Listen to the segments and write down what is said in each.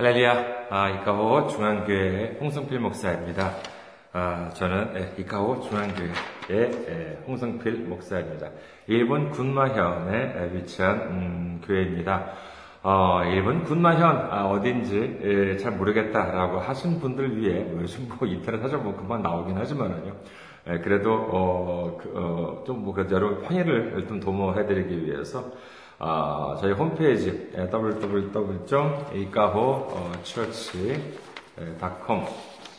할렐루야, 아, 이카호 중앙교회 홍성필 목사입니다. 아, 저는 에, 이카호 중앙교회의 에, 홍성필 목사입니다. 일본 군마현에 에, 위치한 음, 교회입니다. 어, 일본 군마현 아, 어딘지 에, 잘 모르겠다라고 하신 분들 위해 뭐 요즘 뭐 인터넷 찾아보면 금방 나오긴 하지만은요. 에, 그래도 어, 그, 어, 좀뭐 여러분 편의를 좀 도모해드리기 위해서 아, 저희 홈페이지 www.이카호처치.com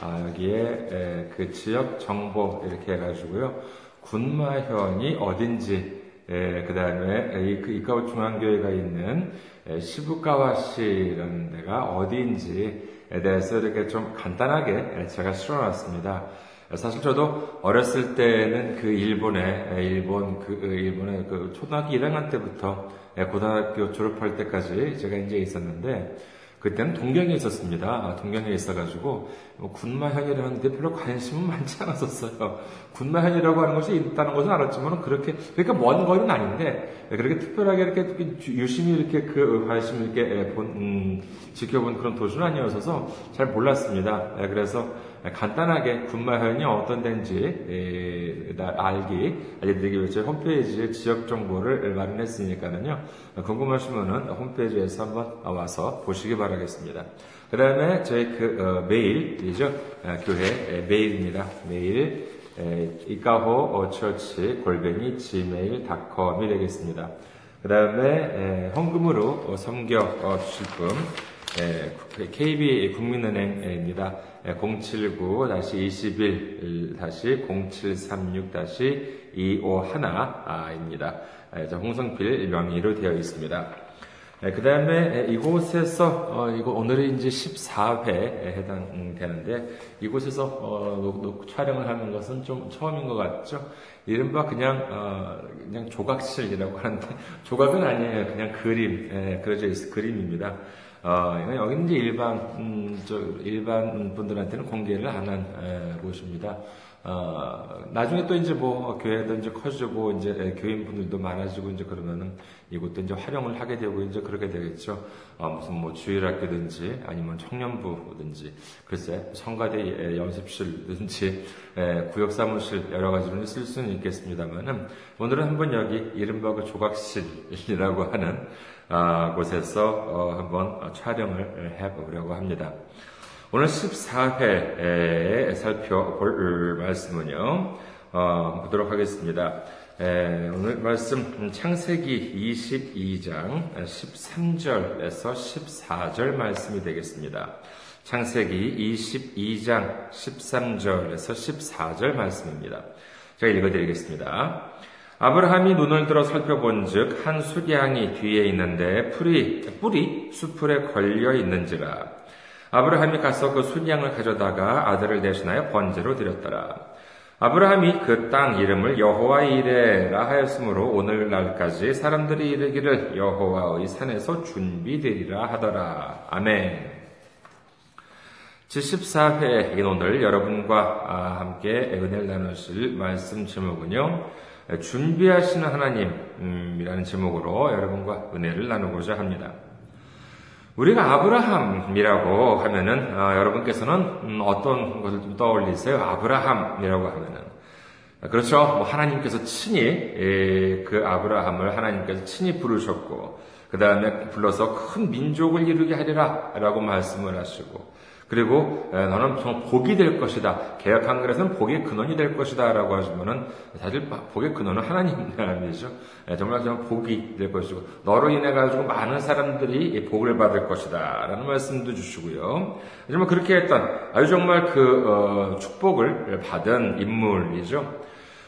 아, 여기에 그 지역 정보 이렇게 해가지고요. 군마현이 어딘지 그 다음에 이그 이카호 중앙교회가 있는 시부카와시라는 데가 어디인지에 대해서 이렇게 좀 간단하게 제가 실어놨습니다. 사실 저도 어렸을 때는 그 일본에 일본 그 일본의 그 초등학교 1학년 때부터 예, 고등학교 졸업할 때까지 제가 이제 있었는데 그때는 동경에 있었습니다. 아, 동경에 있어가지고 뭐 군마현이라는 데 별로 관심은 많지 않았었어요. 군마현이라고 하는 것이 있다는 것은 알았지만 그렇게 그러니까 먼 거리는 아닌데 그렇게 특별하게 이렇게 유심히 이렇게 그 관심을 이렇게 예, 본 음, 지켜본 그런 도시는 아니어서 잘 몰랐습니다. 예, 그래서 간단하게 군마현이 어떤 데인지 알기 알려드리기 위해서 홈페이지에 지역 정보를 마련했으니까는요 궁금하시면은 홈페이지에서 한번 와서 보시기 바라겠습니다. 그 다음에 저희 그 어, 메일이죠 아, 교회 메일입니다. 메일 이카호 처치 골뱅이 gmail.com이 되겠습니다. 그 다음에 헌금으로 섬겨 주실 분 KB 국민은행입니다. 079-21-0736-251입니다. 홍성필 명의로 되어 있습니다. 그 다음에 이곳에서 어, 이거 오늘이 이제 14회에 해당되는데 이곳에서 어, 촬영을 하는 것은 좀 처음인 것 같죠. 이른바 그냥 어, 그냥 조각실이라고 하는데 조각은 아니에요. 그냥 그림 예, 그려져 있 그림입니다. 어, 여기는 이제 일반, 음, 저, 일반 분들한테는 공개를 안 한 곳입니다. 어, 나중에 또 이제 뭐, 교회도 이제 커지고, 이제 교인 분들도 많아지고, 이제 그러면은 이것도 이제 활용을 하게 되고, 이제 그렇게 되겠죠. 어, 무슨 뭐 주일학교든지, 아니면 청년부든지, 글쎄, 성가대 연습실든지, 에, 구역사무실 여러 가지로 쓸 수는 있겠습니다만은, 오늘은 한번 여기 이른바 그 조각실이라고 하는, 아, 곳에서 어, 한번 촬영을 해보려고 합니다. 오늘 14회에 살펴볼 말씀은요, 어, 보도록 하겠습니다. 오늘 말씀 창세기 22장 13절에서 14절 말씀이 되겠습니다. 창세기 22장 13절에서 14절 말씀입니다. 제가 읽어드리겠습니다. 아브라함이 눈을 들어 살펴본즉 한 수량이 뒤에 있는데 풀이 뿔이 수풀에 걸려 있는지라 아브라함이 가서 그 수량을 가져다가 아들을 대신하여 번제로 드렸더라. 아브라함이 그 땅 이름을 여호와 이레라 하였으므로 오늘날까지 사람들이 이르기를 여호와의 산에서 준비되리라 하더라. 아멘. 제14회인 오늘 여러분과 함께 은혜를 나누실 말씀 제목은요. 준비하시는 하나님이라는 제목으로 여러분과 은혜를 나누고자 합니다. 우리가 아브라함이라고 하면은 어, 여러분께서는 음, 어떤 것을 좀 떠올리세요? 아브라함이라고 하면은 그렇죠. 뭐 하나님께서 친히 에, 그 아브라함을 하나님께서 친히 부르셨고 그 다음에 불러서 큰 민족을 이루게 하리라라고 말씀을 하시고 그리고 너는 정말 복이 될 것이다. 개혁 한글에서는 복의 근원이 될 것이다. 라고 하시면은 사실 복의 근원은 하나님이죠. 정말 정말 복이 될 것이고 너로 인해 가지고 많은 사람들이 복을 받을 것이다. 라는 말씀도 주시고요. 정말 그렇게 했던 아주 정말 그 어, 축복을 받은 인물이죠.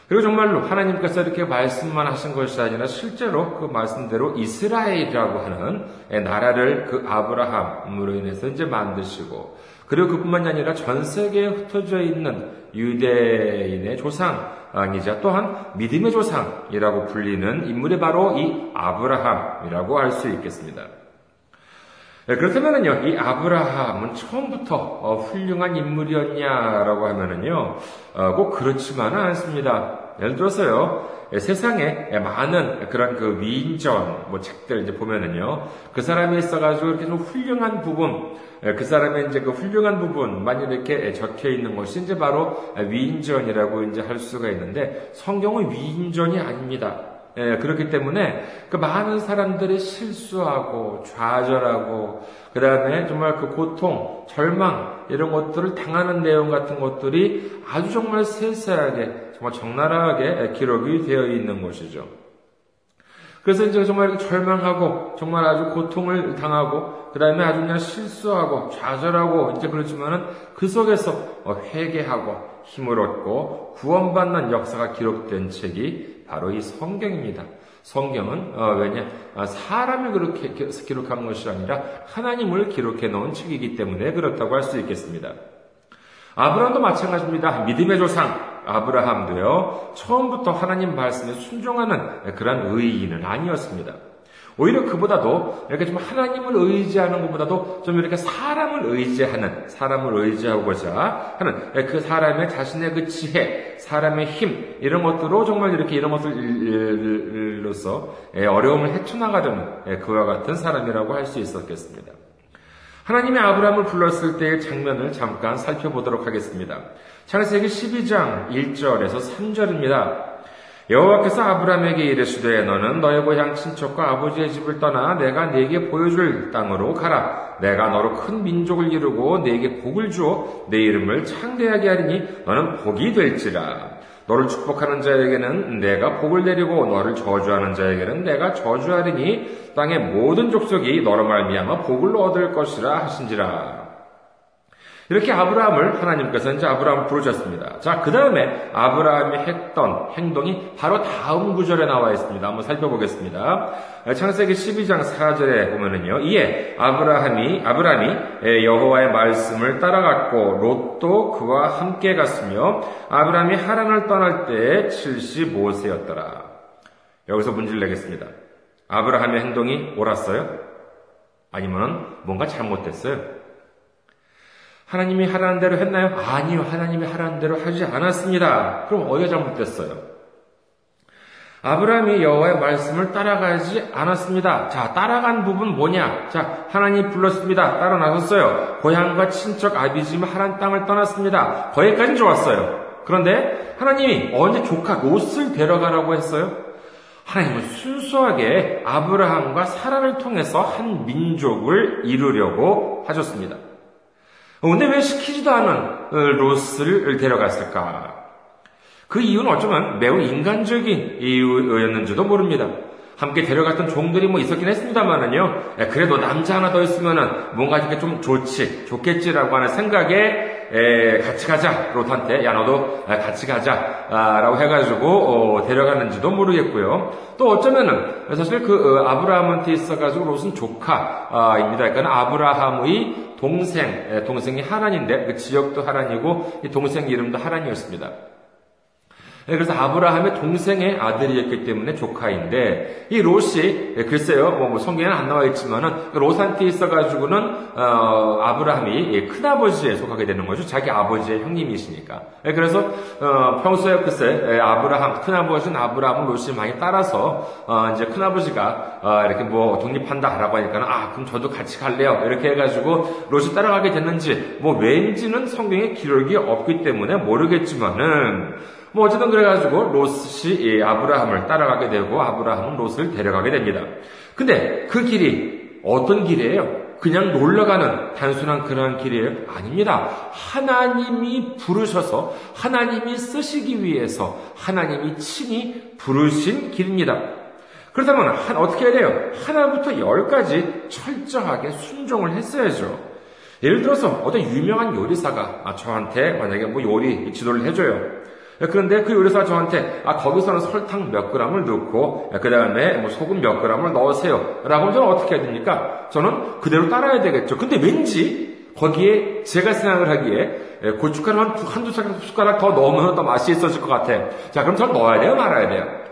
그리고 정말로 하나님께서 이렇게 말씀만 하신 것이 아니라 실제로 그 말씀대로 이스라엘이라고 하는 나라를 그 아브라함으로 인해서 이제 만드시고 그리고 그뿐만이 아니라 전 세계에 흩어져 있는 유대인의 조상이자 또한 믿음의 조상이라고 불리는 인물이 바로 이 아브라함이라고 할 수 있겠습니다. 네, 그렇다면요, 이 아브라함은 처음부터 어, 훌륭한 인물이었냐라고 하면은요, 어, 꼭 그렇지만은 않습니다. 예를 들어서요, 예, 세상에 많은 그런 그 위인전 뭐 책들 이제 보면은요, 그 사람이 있어가지고 이렇게 좀 훌륭한 부분, 예, 그 사람의 이제 그 훌륭한 부분만 이렇게 적혀 있는 것이 이제 바로 위인전이라고 이제 할 수가 있는데 성경은 위인전이 아닙니다. 예, 그렇기 때문에 그 많은 사람들이 실수하고 좌절하고 그 다음에 정말 그 고통, 절망 이런 것들을 당하는 내용 같은 것들이 아주 정말 세세하게 정말 적나라하게 기록이 되어 있는 것이죠. 그래서 이제 정말 절망하고 정말 아주 고통을 당하고 그 다음에 아주 그냥 실수하고 좌절하고 이제 그렇지만은 그 속에서 회개하고 힘을 얻고 구원받는 역사가 기록된 책이 바로 이 성경입니다. 성경은 어, 왜냐 아, 사람이 그렇게 기록한 것이 아니라 하나님을 기록해 놓은 책이기 때문에 그렇다고 할 수 있겠습니다. 아브라함도 마찬가지입니다. 믿음의 조상 아브라함도요 처음부터 하나님 말씀에 순종하는 그런 의인은 아니었습니다. 오히려 그보다도 이렇게 좀 하나님을 의지하는 것보다도 좀 이렇게 사람을 의지하는, 사람을 의지하고자 하는 그 사람의 자신의 그 지혜, 사람의 힘, 이런 것들로 정말 이렇게 이런 것들로서 어려움을 헤쳐나가려는 그와 같은 사람이라고 할 수 있었겠습니다. 하나님의 아브라함을 불렀을 때의 장면을 잠깐 살펴보도록 하겠습니다. 창세기 12장 1절에서 3절입니다. 여호와께서 아브라함에게 이르시되 너는 너의 고향 친척과 아버지의 집을 떠나 내가 네게 보여줄 땅으로 가라. 내가 너로 큰 민족을 이루고 네게 복을 주어 내 이름을 창대하게 하리니 너는 복이 될지라. 너를 축복하는 자에게는 내가 복을 내리고 너를 저주하는 자에게는 내가 저주하리니 땅의 모든 족속이 너로 말미암아 복을 얻을 것이라 하신지라. 이렇게 아브라함을 하나님께서 이제 아브라함을 부르셨습니다. 자, 그 다음에 아브라함이 했던 행동이 바로 다음 구절에 나와 있습니다. 한번 살펴보겠습니다. 창세기 12장 4절에 보면은요. 이에 아브라함이 아브라함이 여호와의 말씀을 따라갔고 롯도 그와 함께 갔으며 아브라함이 하란을 떠날 때 75세였더라. 여기서 문제를 내겠습니다. 아브라함의 행동이 옳았어요? 아니면 뭔가 잘못됐어요? 하나님이 하라는 대로 했나요? 아니요. 하나님이 하라는 대로 하지 않았습니다. 그럼 어디가 잘못됐어요? 아브라함이 여호와의 말씀을 따라가지 않았습니다. 자, 따라간 부분 뭐냐? 자, 하나님 불렀습니다. 따라 나섰어요. 고향과 친척 아비지마 하란 땅을 떠났습니다. 거기까지 좋았어요. 그런데 하나님이 언제 조카 롯을 데려가라고 했어요? 하나님은 순수하게 아브라함과 사라를 통해서 한 민족을 이루려고 하셨습니다. 근데 왜 시키지도 않은 어, 롯을 데려갔을까? 그 이유는 어쩌면 매우 인간적인 이유였는지도 모릅니다. 함께 데려갔던 종들이 뭐 있었긴 했습니다만은요. 그래도 남자 하나 더 있으면은 뭔가 이렇게 좀 좋지, 좋겠지라고 하는 생각에 에, 같이 가자. 롯한테 야 너도 같이 가자라고 해가지고 어, 데려갔는지도 모르겠고요. 또 어쩌면은 사실 그 어, 아브라함한테 있어가지고 롯은 조카입니다. 그러니까 아브라함의 동생, 동생이 하란인데 그 지역도 하란이고 이 동생 이름도 하란이었습니다. 네, 그래서 아브라함의 동생의 아들이었기 때문에 조카인데 이 롯이 예, 글쎄요 뭐, 뭐 성경에는 안 나와 있지만은 그 롯한테 있어가지고는 어, 아브라함이 큰아버지에 속하게 되는 거죠. 자기 아버지의 형님이시니까. 네, 그래서 어, 평소에 글쎄 예, 아브라함 큰아버지는 아브라함을 롯이 많이 따라서 어, 이제 큰아버지가 어, 이렇게 뭐 독립한다라고 하니까 아 그럼 저도 같이 갈래요. 이렇게 해가지고 롯이 따라가게 됐는지 뭐 왠지는 성경에 기록이 없기 때문에 모르겠지만은 뭐 어쨌든 그래가지고 롯이 아브라함을 따라가게 되고 아브라함은 롯을 데려가게 됩니다. 근데 그 길이 어떤 길이에요? 그냥 놀러가는 단순한 그런 길이에요? 아닙니다. 하나님이 부르셔서 하나님이 쓰시기 위해서 하나님이 친히 부르신 길입니다. 그렇다면 어떻게 해야 돼요? 하나부터 열까지 철저하게 순종을 했어야죠. 예를 들어서 어떤 유명한 요리사가 저한테 만약에 뭐 요리 지도를 해줘요. 그런데 그 요리사가 저한테 아 거기서는 설탕 몇 그램을 넣고 그 다음에 뭐 소금 몇 그램을 넣으세요. 라고 하면 저는 어떻게 해야 됩니까? 저는 그대로 따라야 되겠죠. 근데 왠지 거기에 제가 생각을 하기에 고춧가루 한 한두 숟가락 더 넣으면 더 맛이 있어질 것 같아. 자 그럼 저는 넣어야 돼요, 말아야 돼요.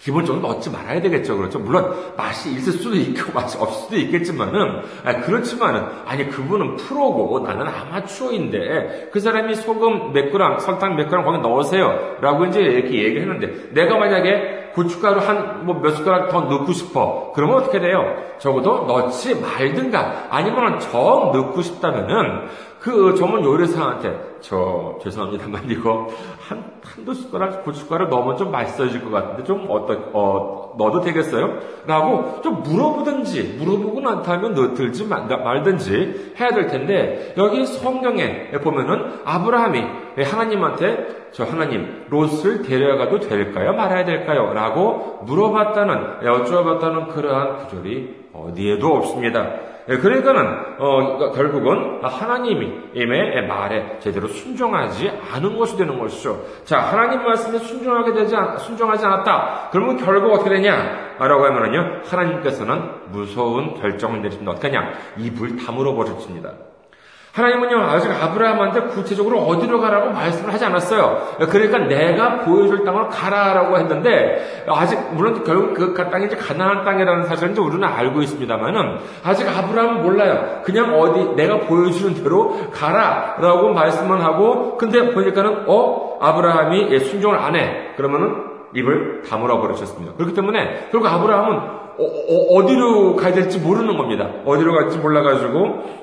기본적으로 넣지 말아야 되겠죠. 그렇죠. 물론 맛이 있을 수도 있고 맛이 없을 수도 있겠지만은 아, 그렇지만은 아니 그분은 프로고 나는 아마추어인데 그 사람이 소금 몇 그램, 설탕 몇 그램 거기 넣으세요라고 이제 이렇게 얘기를 했는데 내가 만약에 고춧가루 한 뭐 몇 숟가락 더 넣고 싶어 그러면 어떻게 돼요? 적어도 넣지 말든가 아니면 정 넣고 싶다면은 그 전문 요리사한테 저 죄송합니다만 이거 한 한두 숟가락 고춧가루 넣으면 좀 맛있어질 것 같은데 좀 어떠 어 넣어도 되겠어요? 라고 좀 물어보든지 물어보고 난 다음에 넣들지 말든지 해야 될 텐데 여기 성경에 보면은 아브라함이 하나님한테 저 하나님 롯을 데려가도 될까요? 말아야 될까요? 라고 물어봤다는 여쭈어봤다는 그러한 구절이 어디에도 없습니다. 예, 그러니까는 어, 그러니까 결국은 하나님의 말에 제대로 순종하지 않은 것이 되는 것이죠. 자, 하나님 말씀에 순종하게 되지 않, 순종하지 않았다. 그러면 결국 어떻게 되냐? 라고 하면은요, 하나님께서는 무서운 결정을 내리십니다. 어떻게? 입을 다물어 버리십니다. 하나님은요, 아직 아브라함한테 구체적으로 어디로 가라고 말씀을 하지 않았어요. 그러니까 내가 보여줄 땅을 가라라고 했는데, 아직, 물론 결국 그 땅이 이제 가나안 땅이라는 사실은 우리는 알고 있습니다만은, 아직 아브라함은 몰라요. 그냥 어디, 내가 보여주는 대로 가라라고 말씀을 하고, 근데 보니까는, 어? 아브라함이 순종을 안 해. 그러면은 입을 다물어 버리셨습니다. 그렇기 때문에, 결국 아브라함은 어, 디로 가야 될지 모르는 겁니다. 어디로 갈지 몰라가지고,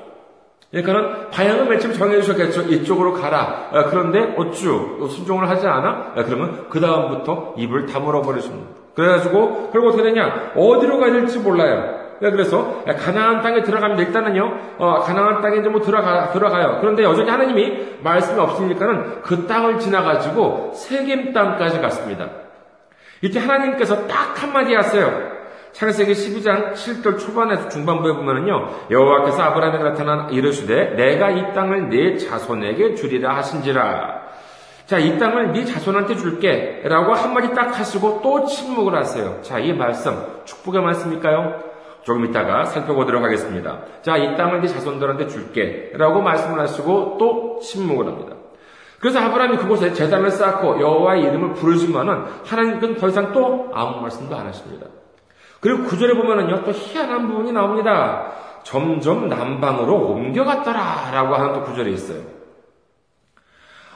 그러니까는 방향을 맨 처음 정해주셨겠죠. 이쪽으로 가라. 아, 그런데 어쭈 순종을 하지 않아? 아, 그러면 그 다음부터 입을 다물어 버리십니다. 그래가지고 결국 어떻게 되냐? 어디로 가야 될지 몰라요. 그래서 가나안 땅에 들어가면 일단은요, 어, 가나안 땅에 이제 뭐 들어가 들어가요. 그런데 여전히 하나님이 말씀이 없으니까는 그 땅을 지나가지고 세겜 땅까지 갔습니다. 이때 하나님께서 딱 한마디 하세요. 창세기 12장 7절 초반에서 중반부에 보면은요, 여호와께서 아브라함에게 나타나 이르시되 내가 이 땅을 네 자손에게 주리라 하신지라. 자, 이 땅을 네 자손한테 줄게. 라고 한마디 딱 하시고 또 침묵을 하세요. 자, 이 말씀, 축복의 말씀일까요? 조금 이따가 살펴보도록 하겠습니다. 자, 이 땅을 네 자손들한테 줄게. 라고 말씀을 하시고 또 침묵을 합니다. 그래서 아브라함이 그곳에 재단을 쌓고 여호와의 이름을 부르지만은 하나님께서는 더 이상 또 아무 말씀도 안 하십니다. 그리고 구절에 보면은요, 또 희한한 부분이 나옵니다. 점점 남방으로 옮겨갔더라. 라고 하는 또 구절이 있어요.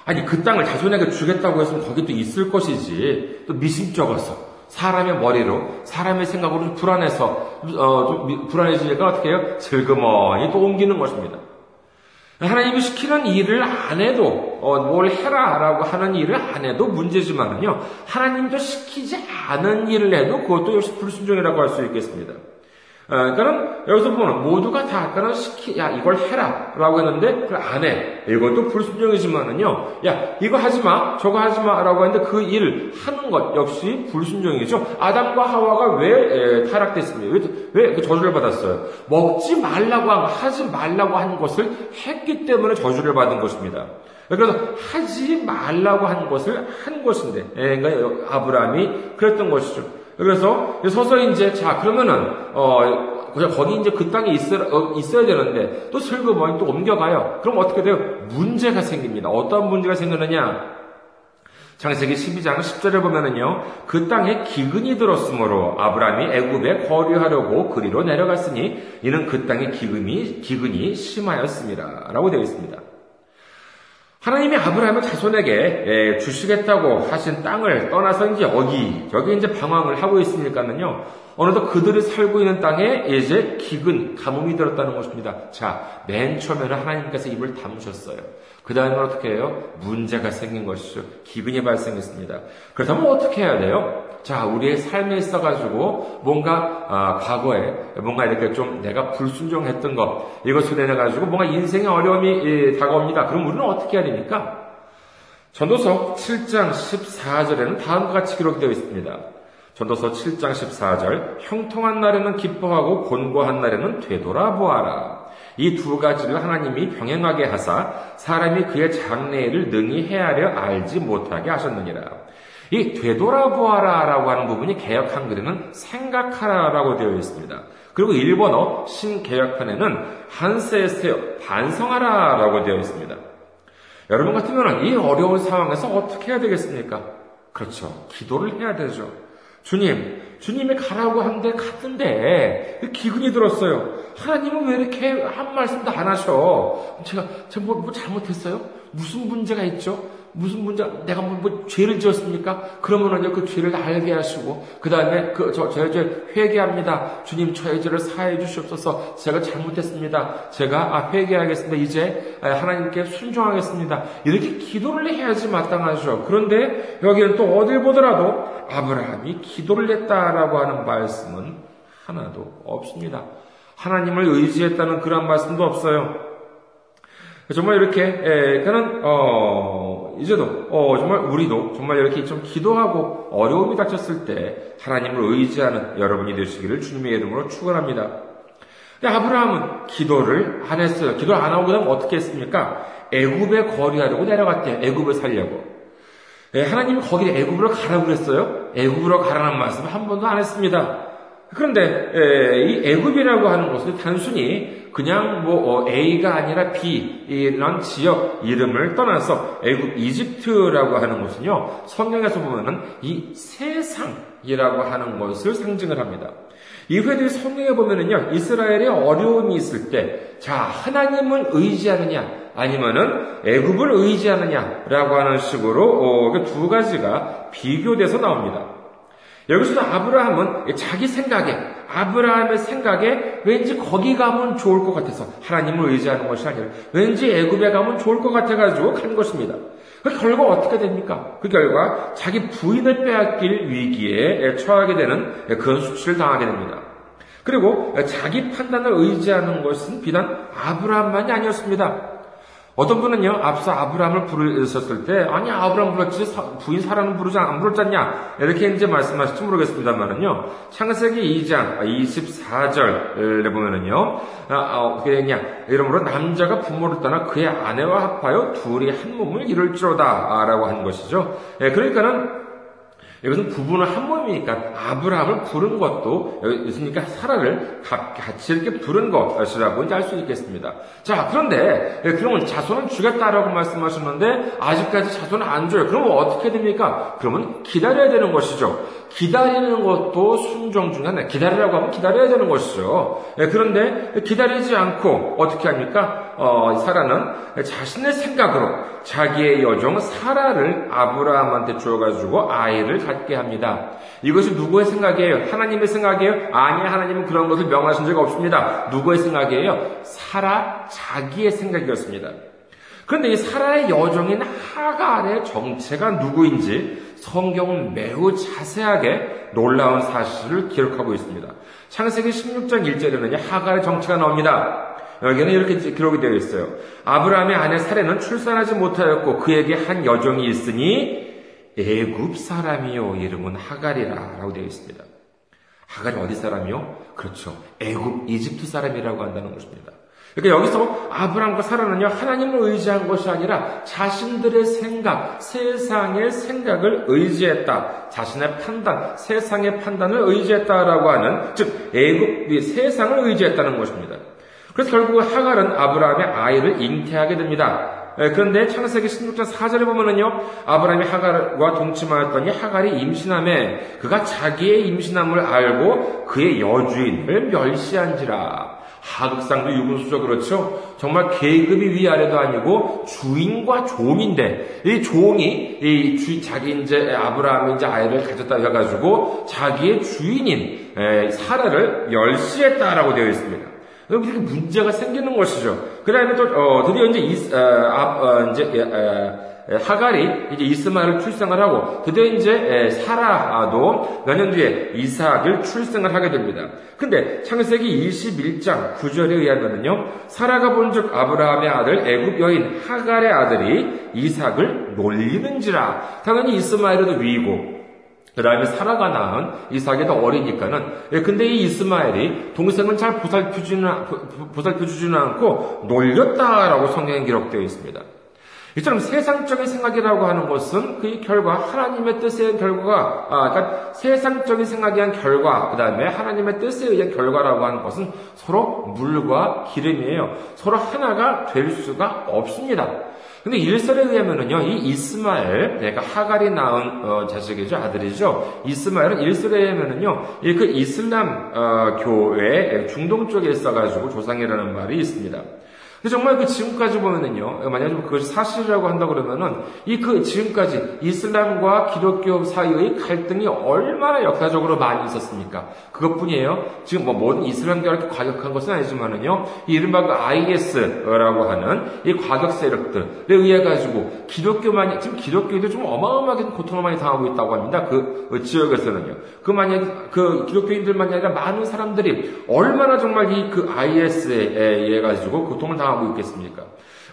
아니, 그 땅을 자손에게 주겠다고 했으면 거기 또 있을 것이지. 또 미심쩍어서. 사람의 머리로, 사람의 생각으로 불안해서, 어, 좀 불안해지니까 어떻게 해요? 슬그머니 또 옮기는 것입니다. 하나님이 시키는 일을 안 해도 어, 뭘 해라라고 하는 일을 안 해도 문제지만은요 하나님도 시키지 않은 일을 해도 그것도 역시 불순종이라고 할 수 있겠습니다. 어, 그러니까는 여기서 보면 모두가 다 아까는 시키 야 이걸 해라라고 했는데 그걸 안 해. 이것도 불순종이지만은요. 야 이거 하지 마, 저거 하지 마라고 했는데 그 일을 하는 것 역시 불순종이죠. 아담과 하와가 왜 타락됐습니까? 왜, 왜 그 저주를 받았어요? 먹지 말라고 한 하지 말라고 한 것을 했기 때문에 저주를 받은 것입니다. 그래서 하지 말라고 한 것을 한 것인데, 그러니까 아브라함이 그랬던 것이죠. 그래서 서서히 이제 자 그러면은 어 거기 이제 그 땅에 있어, 어, 있어야 되는데 또 슬그머니 또 옮겨가요. 그럼 어떻게 돼요? 문제가 생깁니다. 어떤 문제가 생기느냐? 창세기 12장 10절에 보면은요, 그 땅에 기근이 들었으므로 아브라함이 애굽에 거류하려고 그리로 내려갔으니 이는 그 땅에 기근이 기근이 심하였습니다. 라고 되어 있습니다. 하나님이 아브라함의 자손에게 예, 주시겠다고 하신 땅을 떠나서 이제 여기, 여기 이제 방황을 하고 있으니까는요, 어느덧 그들이 살고 있는 땅에 이제 기근, 가뭄이 들었다는 것입니다. 자, 맨 처음에는 하나님께서 입을 담으셨어요. 그 다음에 어떻게 해요? 문제가 생긴 것이죠. 기근이 발생했습니다. 그렇다면 어떻게 해야 돼요? 자, 우리의 삶에 있어가지고 뭔가 아, 과거에 뭔가 이렇게 좀 내가 불순종했던 것 이것을 내려가지고 뭔가 인생의 어려움이 예, 다가옵니다. 그럼 우리는 어떻게 해야 됩니까? 전도서 7장 14절에는 다음과 같이 기록되어 있습니다. 전도서 7장 14절 형통한 날에는 기뻐하고 곤고한 날에는 되돌아보아라. 이 두 가지를 하나님이 병행하게 하사 사람이 그의 장래를 능히 헤아려 알지 못하게 하셨느니라. 이 되돌아보아라라고 하는 부분이 개혁 한글에는 생각하라라고 되어 있습니다. 그리고 일본어 신개혁판에는 한세세요 반성하라라고 되어 있습니다. 여러분 같으면 이 어려운 상황에서 어떻게 해야 되겠습니까? 그렇죠. 기도를 해야 되죠. 주님, 주님이 가라고 하는데 갔는데 기근이 들었어요. 하나님은 왜 이렇게 한 말씀도 안 하셔? 제가 제가 뭐, 뭐 잘못했어요? 무슨 문제가 있죠? 무슨 문제, 내가 뭐, 뭐 죄를 지었습니까? 그러면은요, 그 죄를 알게 하시고, 그 다음에 그, 저, 저의 죄 회개합니다. 주님, 저의 죄를 사해 주시옵소서. 제가 잘못했습니다. 제가, 아, 회개하겠습니다. 이제, 아, 하나님께 순종하겠습니다. 이렇게 기도를 해야지 마땅하죠. 그런데, 여기는 또 어딜 보더라도, 아브라함이 기도를 했다라고 하는 말씀은 하나도 없습니다. 하나님을 의지했다는 그런 말씀도 없어요. 정말 이렇게 에, 그는 어, 이제도 어, 정말 우리도 정말 이렇게 좀 기도하고 어려움이 닥쳤을 때 하나님을 의지하는 여러분이 되시기를 주님의 이름으로 축원합니다. 근데 아브라함은 기도를 안 했어요. 기도를 안 하고 그다음 어떻게 했습니까? 애굽에 거리하려고 내려갔대요. 애굽을 살려고. 예, 하나님이 거기를 애굽으로 가라고 그랬어요. 애굽으로 가라는 말씀 한 번도 안 했습니다. 그런데 예, 이 애굽이라고 하는 것은 단순히 그냥 뭐 어, A가 아니라 B 이런 지역 이름을 떠나서 애굽 이집트라고 하는 것은요 성경에서 보면은 이 세상이라고 하는 것을 상징을 합니다. 이후에도 성경에 보면은요 이스라엘에 어려움이 있을 때 자 하나님은 의지하느냐 아니면은 애굽을 의지하느냐라고 하는 식으로 어, 그두 가지가 비교돼서 나옵니다. 여기서도 아브라함은 자기 생각에 아브라함의 생각에 왠지 거기 가면 좋을 것 같아서 하나님을 의지하는 것이 아니라 왠지 애굽에 가면 좋을 것 같아가지고 간 것입니다. 그 결과 어떻게 됩니까? 그 결과 자기 부인을 빼앗길 위기에 처하게 되는 그런 수치를 당하게 됩니다. 그리고 자기 판단을 의지하는 것은 비단 아브라함만이 아니었습니다. 어떤 분은요, 앞서 아브라함을 부르셨을 때, 아니, 아브라함 불렀지, 부인 사라는 부르지, 안 불렀잖냐? 이렇게 이제 말씀하실지 모르겠습니다만은요, 창세기 2장 24절에 보면은요, 아, 어, 어떻게 되냐? 이러므로 남자가 부모를 떠나 그의 아내와 합하여 둘이 한 몸을 이룰지로다. 라고 하는 것이죠. 예, 그러니까는 이것은 부부는 한 몸이니까 아브라함을 부른 것도 있으니까 사라를 같이 이렇게 부른 것이라고 이제 알 수 있겠습니다. 자, 그런데 예, 그러면 자손은 주겠다라고 말씀하셨는데 아직까지 자손은 안 줘요. 그러면 어떻게 됩니까? 그러면 기다려야 되는 것이죠. 기다리는 것도 순종 중에 하나. 기다리라고 하면 기다려야 되는 것이죠. 예, 그런데 기다리지 않고 어떻게 합니까? 어, 사라는 자신의 생각으로 자기의 여종 사라를 아브라함한테 주어가지고 아이를 갖게 합니다. 이것이 누구의 생각이에요? 하나님의 생각이에요? 아니, 하나님은 그런 것을 명하신 적 없습니다. 누구의 생각이에요? 사라 자기의 생각이었습니다. 그런데 이 사라의 여종인 하갈의 정체가 누구인지 성경은 매우 자세하게 놀라운 사실을 기록하고 있습니다. 창세기 16장 1절에는 하갈의 정체가 나옵니다. 여기는 이렇게 기록이 되어 있어요. 아브라함의 아내 사례는 출산하지 못하였고 그에게 한 여종이 있으니 애굽 사람이요 이름은 하갈이라라고 되어 있습니다. 하갈이 어디 사람이요? 그렇죠. 애굽 이집트 사람이라고 한다는 것입니다. 그러니까 여기서 아브라함과 사라는요, 하나님을 의지한 것이 아니라 자신들의 생각, 세상의 생각을 의지했다. 자신의 판단, 세상의 판단을 의지했다라고 하는, 즉, 애굽, 세상을 의지했다는 것입니다. 그래서 결국 하갈은 아브라함의 아이를 잉태하게 됩니다. 그런데 창세기 16장 4절에 보면은요, 아브라함이 하갈과 동침하였더니 하갈이 임신함에 그가 자기의 임신함을 알고 그의 여주인을 멸시한지라. 하극상도 유분수죠, 그렇죠? 정말 계급이 위아래도 아니고 주인과 종인데, 이 종이, 이 주, 자기 이제 아브라함이 이제 아이를 가졌다 해가지고 자기의 주인인 사라를 멸시했다라고 되어 있습니다. 여기 이렇게 문제가 생기는 것이죠. 그 다음에 또, 어, 드디어 이제, 이, 어, 어, 이제, 어, 하갈이 이제 이스마엘을 출생을 하고 드디어 이제 사라도 몇 년 뒤에 이삭을 출생을 하게 됩니다. 근데 창세기 21장 9절에 의하면요. 사라가 본즉 아브라함의 아들 애굽 여인 하갈의 아들이 이삭을 놀리는지라 당연히 이스마엘도 위이고 그 다음에 사라가 낳은 이삭이 더 어리니까는, 예, 근데 이 이스마엘이 동생은 잘 보살펴주지는, 보살펴주지는 않고 놀렸다라고 성경에 기록되어 있습니다. 이처럼 세상적인 생각이라고 하는 것은 그 결과 하나님의 뜻에 의한 결과가 아, 그러니까 세상적인 생각에 의한 결과 그 다음에 하나님의 뜻에 의한 결과라고 하는 것은 서로 물과 기름이에요. 서로 하나가 될 수가 없습니다. 근데 일설에 의하면은요, 이 이스마엘, 그러니까 하갈이 낳은 어, 자식이죠, 아들이죠. 이스마엘은 일설에 의하면은요, 그 이슬람 어, 교회 중동 쪽에 있어가지고 조상이라는 말이 있습니다. 정말 그 지금까지 보면은요, 만약에 그것이 사실이라고 한다 그러면은 이 그 지금까지 이슬람과 기독교 사이의 갈등이 얼마나 역사적으로 많이 있었습니까? 그것뿐이에요. 지금 뭐 모든 이슬람교가 이렇게 과격한 것은 아니지만은요, 이 이른바 그 IS라고 하는 이 과격 세력들에 의해 가지고 기독교만 지금 기독교도 좀 어마어마하게 고통을 많이 당하고 있다고 합니다. 그 지역에서는요. 그 만약 그 기독교인들만이 아니라 많은 사람들이 얼마나 정말 이 그 IS에 의해 가지고 고통을 당하고 당하고 있겠습니까?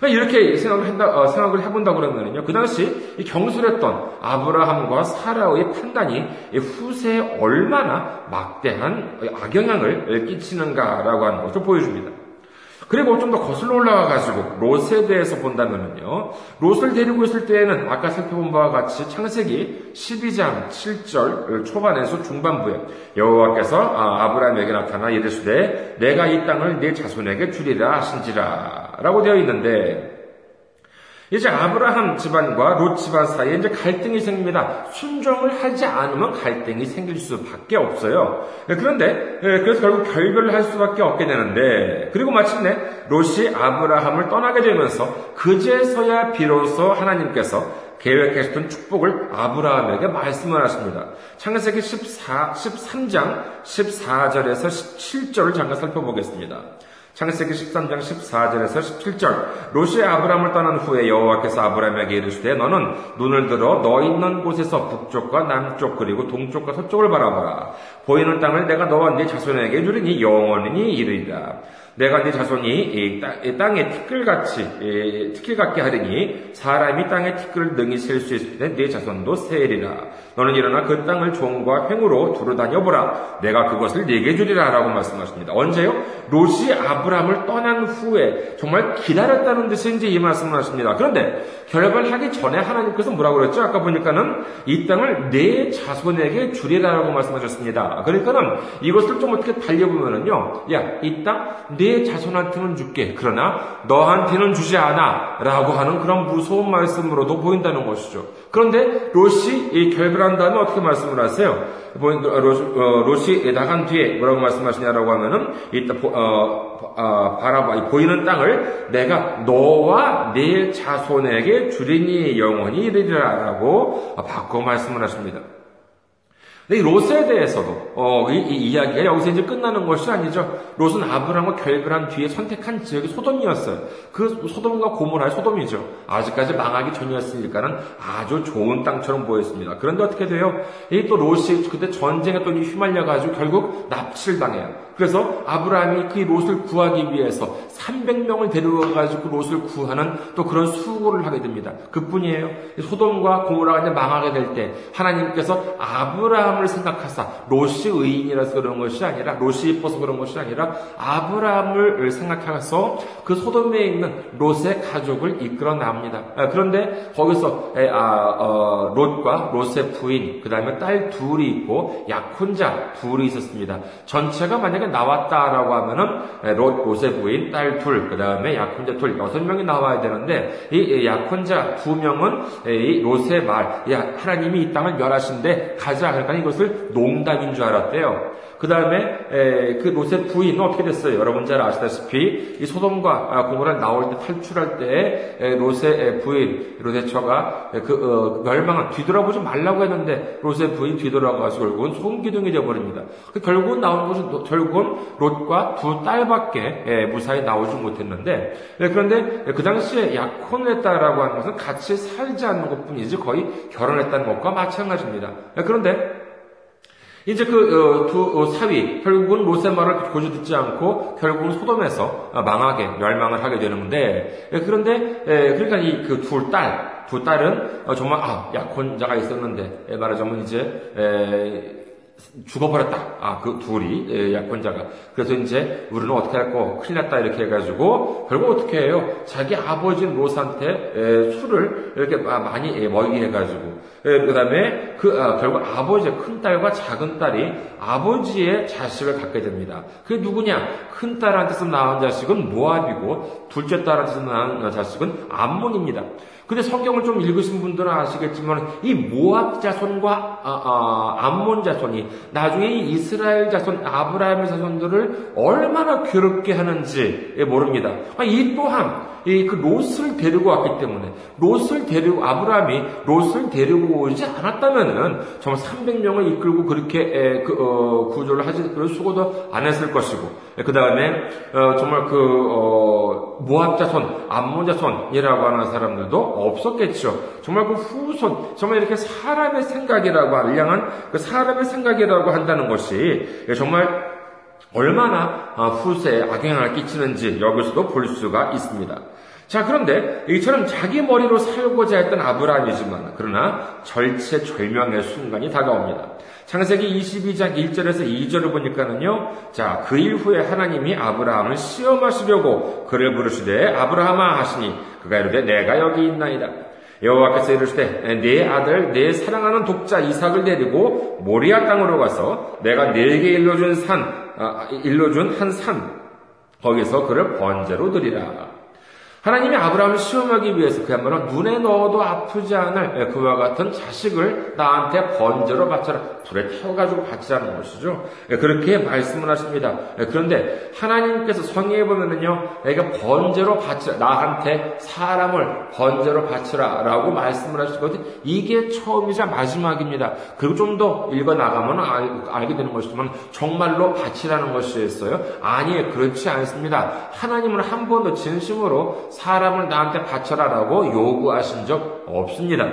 이렇게 생각을, 어, 생각을 해본다 그러면요. 그 당시 경솔했던 아브라함과 사라의 판단이 후세에 얼마나 막대한 악영향을 끼치는가라고 하는 것을 보여줍니다. 그리고 좀 더 거슬러 올라가가지고 롯에 대해서 본다면요. 롯을 데리고 있을 때에는 아까 살펴본 바와 같이 창세기 12장 7절 초반에서 중반부에 여호와께서 아, 아브라함에게 나타나 이르시되 내가 이 땅을 네 자손에게 주리라 하신지라 라고 되어 있는데 이제 아브라함 집안과 롯 집안 사이에 이제 갈등이 생깁니다. 순종을 하지 않으면 갈등이 생길 수밖에 없어요. 네, 그런데 네, 그래서 결국 결별을 할 수밖에 없게 되는데 그리고 마침내 롯이 아브라함을 떠나게 되면서 그제서야 비로소 하나님께서 계획하셨던 축복을 아브라함에게 말씀을 하십니다. 창세기 14, 13장 14절에서 17절을 잠깐 살펴보겠습니다. 창세기 13장 14절에서 17절. 롯이 아브라함을 떠난 후에 여호와께서 아브라함에게 이르시되 너는 눈을 들어 너 있는 곳에서 북쪽과 남쪽 그리고 동쪽과 서쪽을 바라보라. 보이는 땅을 내가 너와 네 자손에게 주리니 영원히 이르리라. 내가 네 자손이 땅에 티끌같이 티끌 같게 하리니 사람이 땅에 티끌을 능히 셀수 있을 때네 자손도 세리라. 너는 일어나 그 땅을 종과 횡으로 두루 다녀보라. 내가 그것을 네게 주리라 라고 말씀하십니다. 언제요? 롯이 아브라함을 떠난 후에 정말 기다렸다는 듯이 이제 이 말씀을 하십니다. 그런데 결발하기 전에 하나님께서 뭐라고 그랬죠? 아까 보니까는 이 땅을 네 자손에게 주리라라고 말씀하셨습니다. 그러니까는 이것을 좀 어떻게 달려보면은요, 야, 이땅네 자손한테는 줄게. 그러나 너한테는 주지 않아. 라고 하는 그런 무서운 말씀으로도 보인다는 것이죠. 그런데 롯이 결별 한 다음에 어떻게 말씀을 하세요? 어, 롯이 나간 뒤에 뭐라고 말씀하시냐라고 하면은 이따 어, 어, 바라봐 보이는 땅을 내가 너와 네 자손에게 주리니 영원히 이르리라라고 바꿔 말씀을 하십니다. 이 롯에 대해서도 어, 이, 이, 이야기가 여기서 이제 끝나는 것이 아니죠. 롯은 아브라함과 결별한 뒤에 선택한 지역이 소돔이었어요. 그 소돔과 고모라의 소돔이죠. 아직까지 망하기 전이었으니까는 아주 좋은 땅처럼 보였습니다. 그런데 어떻게 돼요? 이 또 롯이 그때 전쟁에 또 휘말려 가지고 결국 납치를 당해요. 그래서 아브라함이 그 롯을 구하기 위해서 300명을 데려가 가지고 롯을 구하는 또 그런 수고를 하게 됩니다. 그뿐이에요. 소돔과 고모라가 이제 망하게 될 때 하나님께서 아브라함을 생각하사 롯이 의인이라서 그런 것이 아니라 롯이 이뻐서 그런 것이 아니라 아브라함을 생각하서 그 소돔에 있는 롯의 가족을 이끌어 납니다. 아, 그런데 거기서 아, 어, 롯과 롯의 부인 그 다음에 딸 둘이 있고 약혼자 둘이 있었습니다. 전체가 만약에 나왔다라고 하면은 롯, 롯의 부인, 딸 둘, 그 다음에 약혼자 둘, 여섯 명이 나와야 되는데 이 약혼자 두 명은 이 롯의 말, 야 하나님이 이 땅을 멸하신데 가자. 그러니까 이것을 농담인 줄 알았대요. 그 다음에 그 롯의 부인은 어떻게 됐어요? 여러분 잘 아시다시피 이 소돔과 아, 고모라 나올 때 탈출할 때 롯의 부인 롯의 처가 그 어, 멸망을 뒤돌아보지 말라고 했는데 롯의 부인 뒤돌아가서 결국은 송기둥이 되어버립니다. 그 결국은 나온 것은 결국은 롯과 두 딸밖에 무사히 나오지 못했는데 그런데 그 당시에 약혼했다라고 하는 것은 같이 살지 않는 것뿐이지 거의 결혼했다는 것과 마찬가지입니다. 그런데 이제 그두 어, 어, 사위 결국은 롯의 말을 고주 듣지 않고 결국은 소돔에서 망하게 멸망을 하게 되는데 예, 그런데 예, 그러니까 이 그 둘 딸, 두 딸은 어, 정말 아 약혼자가 있었는데 예, 말하자면 이제 죽어버렸다. 아, 그 둘이, 예, 약혼자가. 그래서 이제, 우리는 어떻게 할 거, 큰일 났다, 이렇게 해가지고, 결국 어떻게 해요? 자기 아버지인 롯한테, 예, 술을 이렇게 많이 예, 먹이게 해가지고, 그 다음에, 그, 아, 결국 아버지의 큰딸과 작은 딸이 아버지의 자식을 갖게 됩니다. 그게 누구냐? 큰 딸한테서 낳은 자식은 모압이고, 둘째 딸한테서 낳은 자식은 암몬입니다. 근데 성경을 좀 읽으신 분들은 아시겠지만 이 모압 자손과 아, 아, 암몬 자손이 나중에 이스라엘 자손 아브라함의 자손들을 얼마나 괴롭게 하는지 모릅니다. 아, 이 또한 그 롯을 데리고 왔기 때문에 롯을 데리고 아브라함이 롯을 데리고 오지 않았다면은 정말 300명을 이끌고 그렇게 그, 어, 구조를 하지 그럴 수고도 안 했을 것이고 그 다음에 어, 정말 그 어, 모압 자손, 암몬 자손이라고 하는 사람들도 없었겠죠. 정말 그 후손, 정말 이렇게 사람의 생각이라고 알량한 그 사람의 생각이라고 한다는 것이 정말 얼마나 아, 후세에 악영향을 끼치는지 여기서도 볼 수가 있습니다. 자, 그런데 이처럼 자기 머리로 살고자 했던 아브라함이지만 그러나 절체절명의 순간이 다가옵니다. 창세기 22장 1절에서 2절을 보니까는요. 자, 그 일 후에 하나님이 아브라함을 시험하시려고 그를 부르시되 아브라함아 하시니 그가 이르되 내가 여기 있나이다. 여호와께서 이르시되 네 아들 내 사랑하는 독자 이삭을 데리고 모리아 땅으로 가서 내가 네게 일러준 산 아, 일러준 한 산 거기서 그를 번제로 드리라. 하나님이 아브라함을 시험하기 위해서 그야말로 눈에 넣어도 아프지 않을 예, 그와 같은 자식을 나한테 번제로 바쳐라. 불에 태워가지고 바치라는 것이죠. 예, 그렇게 말씀을 하십니다. 예, 그런데 하나님께서 성경에 보면은요, 내가 번제로 바치라. 나한테 사람을 번제로 바치라. 라고 말씀을 하시거든. 이게 처음이자 마지막입니다. 그리고 좀 더 읽어 나가면 알, 게 되는 것이지만 정말로 바치라는 것이었어요. 아니, 그렇지 않습니다. 하나님은 한 번도 진심으로 사람을 나한테 바쳐라라고 요구하신 적 없습니다.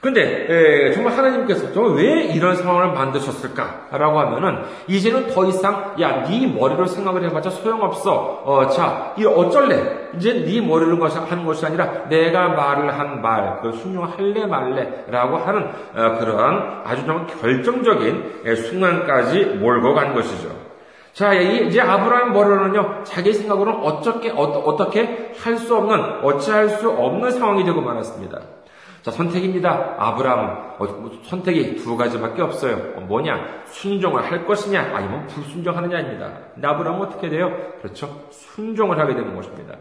근데 에, 정말 하나님께서 정말 왜 이런 상황을 만드셨을까라고 하면은 이제는 더 이상 야네 머리로 생각을 해봤자 소용없어. 어, 자, 이 어쩔래? 이제 네 머리로 하는 것이 아니라 내가 말을 한 말, 그 순종할래 말래라고 하는 어, 그러한 아주 정말 결정적인 순간까지 몰고 간 것이죠. 자, 이제 아브라함 머리로는요, 자기 생각으로는 어떻게, 어, 떻게 할 수 없는, 어찌할 수 없는 상황이 되고 말았습니다. 자, 선택입니다. 아브라함. 어, 뭐, 선택이 두 가지밖에 없어요. 어, 뭐냐? 순종을 할 것이냐? 아니면 불순종하느냐입니다. 근데 아브라함은 어떻게 돼요? 그렇죠. 순종을 하게 되는 것입니다.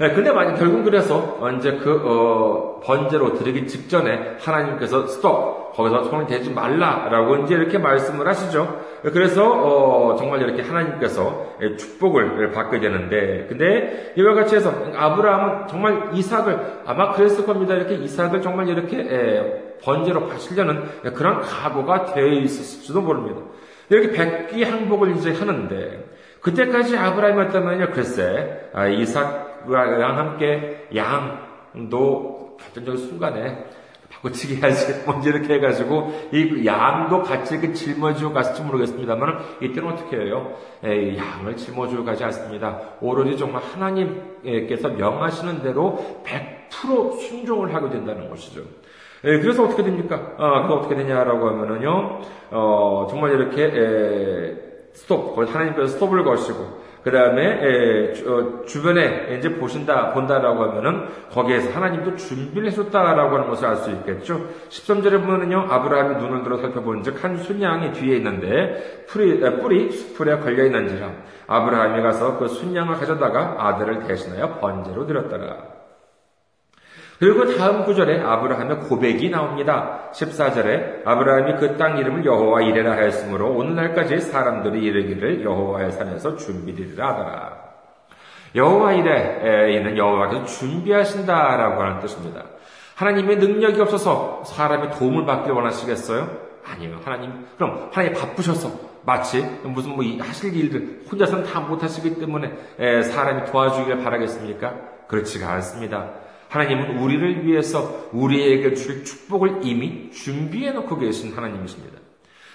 네, 근데 만약 결국 그래서 이제 그 어, 번제로 드리기 직전에 하나님께서 스톱 거기서 손을 대지 말라라고 이제 이렇게 말씀을 하시죠. 그래서 어, 정말 이렇게 하나님께서 축복을 받게 되는데 근데 이와 같이 해서 아브라함은 정말 이삭을 아마 그랬을 겁니다. 이렇게 이삭을 정말 이렇게 에, 번제로 바치려는 그런 각오가 되어 있을지도 모릅니다. 이렇게 백기 항복을 이제 하는데 그때까지 아브라함이었다면요, 글쎄, 아, 이삭과 함께 양도 결정적인 순간에 바꿔치기 해야지, 먼저 이렇게 해가지고, 이 양도 같이 이렇게 짊어지고 갔을지 모르겠습니다만, 이때는 어떻게 해요? 에, 양을 짊어지고 가지 않습니다. 오로지 정말 하나님께서 명하시는 대로 100% 순종을 하게 된다는 것이죠. 에, 그래서 어떻게 됩니까? 어, 그 어떻게 되냐라고 하면은요, 어, 정말 이렇게, 에, 스톱, 하나님께서 스톱을 거시고, 그 다음에 어, 주변에 이제 보신다, 본다라고 하면은 거기에서 하나님도 준비를 해줬다라고 하는 것을 알 수 있겠죠. 13절에 보면은요, 아브라함이 눈을 들어 살펴본 즉, 한 순양이 뒤에 있는데, 뿌리, 뿌리 수풀에 걸려 있는지라. 아브라함이 가서 그 순양을 가져다가 아들을 대신하여 번제로 드렸더라. 그리고 다음 구절에 아브라함의 고백이 나옵니다. 14절에 아브라함이 그 땅 이름을 여호와 이레라 하였으므로 오늘날까지 사람들이 이르기를 여호와의 산에서 준비되리라 하더라. 여호와 이레에는 여호와께서 준비하신다라고 하는 뜻입니다. 하나님의 능력이 없어서 사람의 도움을 받길 원하시겠어요? 아니요. 하나님, 그럼 하나님 바쁘셔서 마치 무슨 뭐 하실 일들 혼자서는 다 못하시기 때문에 사람이 도와주기를 바라겠습니까? 그렇지가 않습니다. 하나님은 우리를 위해서 우리에게 줄 축복을 이미 준비해 놓고 계신 하나님이십니다.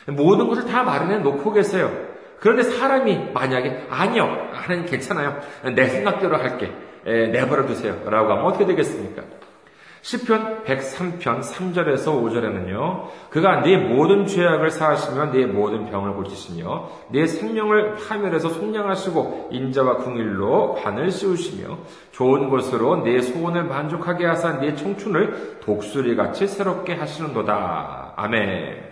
모든 것을 다 마련해 놓고 계세요. 그런데 사람이 만약에 아니요, 하나님 괜찮아요. 내 생각대로 할게. 내버려 두세요. 라고 하면 어떻게 되겠습니까? 시편 103편 3절에서 5절에는요. 그가 네 모든 죄악을 사하시며 네 모든 병을 고치시며 네 생명을 파멸해서 속량하시고 인자와 궁일로 관을 씌우시며 좋은 곳으로 내 소원을 만족하게 하사 네 청춘을 독수리같이 새롭게 하시는도다. 아멘.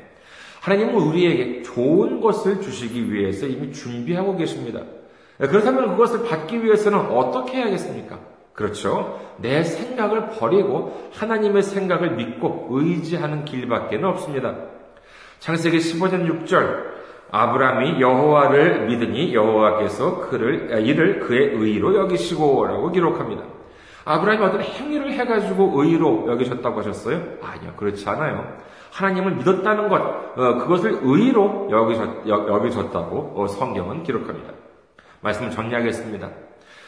하나님은 우리에게 좋은 것을 주시기 위해서 이미 준비하고 계십니다. 그렇다면 그것을 받기 위해서는 어떻게 해야겠습니까? 그렇죠. 내 생각을 버리고 하나님의 생각을 믿고 의지하는 길밖에 없습니다. 창세기 15년 6절 아브라함이 여호와를 믿으니 여호와께서 그를 아, 이를 그의 의로 여기시고라고 기록합니다. 아브라함이 어떤 행위를 해가지고 의로 여기셨다고 하셨어요? 아니요, 그렇지 않아요. 하나님을 믿었다는 것, 어, 그것을 의로 여기셨, 여기셨다고 어, 성경은 기록합니다. 말씀을 정리하겠습니다.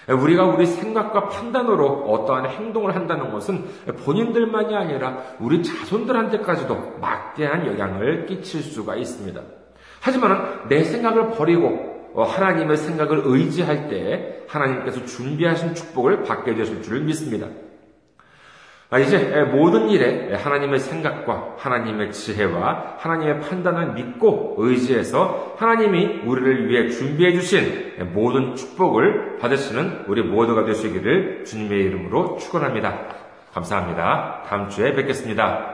우리가 우리 생각과 판단으로 어떠한 행동을 한다는 것은 본인들만이 아니라 우리 자손들한테까지도 막대한 영향을 끼칠 수가 있습니다. 하지만 내 생각을 버리고 하나님의 생각을 의지할 때 하나님께서 준비하신 축복을 받게 되실 줄 믿습니다. 아, 이제 모든 일에 하나님의 생각과 하나님의 지혜와 하나님의 판단을 믿고 의지해서 하나님이 우리를 위해 준비해 주신 모든 축복을 받으시는 우리 모두가 되시기를 주님의 이름으로 축원합니다. 감사합니다. 다음 주에 뵙겠습니다.